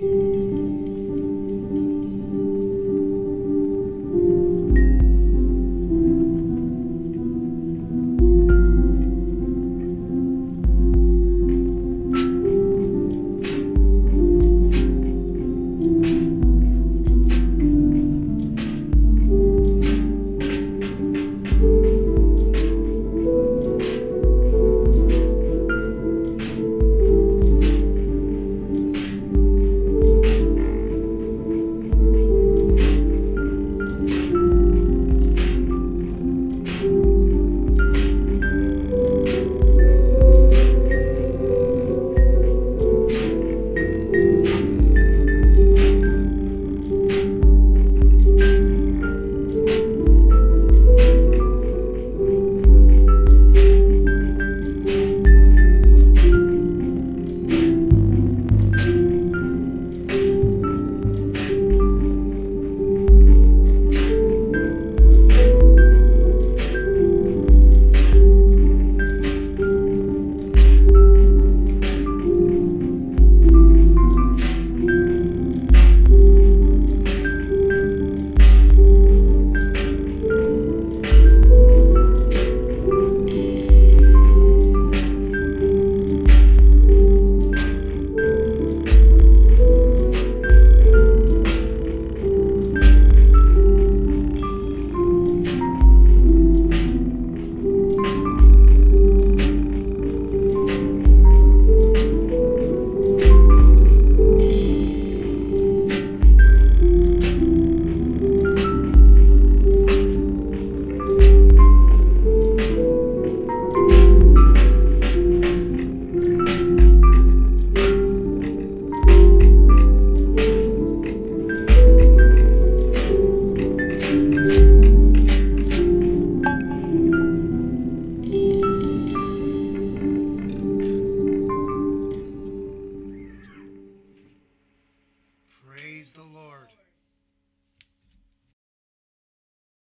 you Praise the Lord.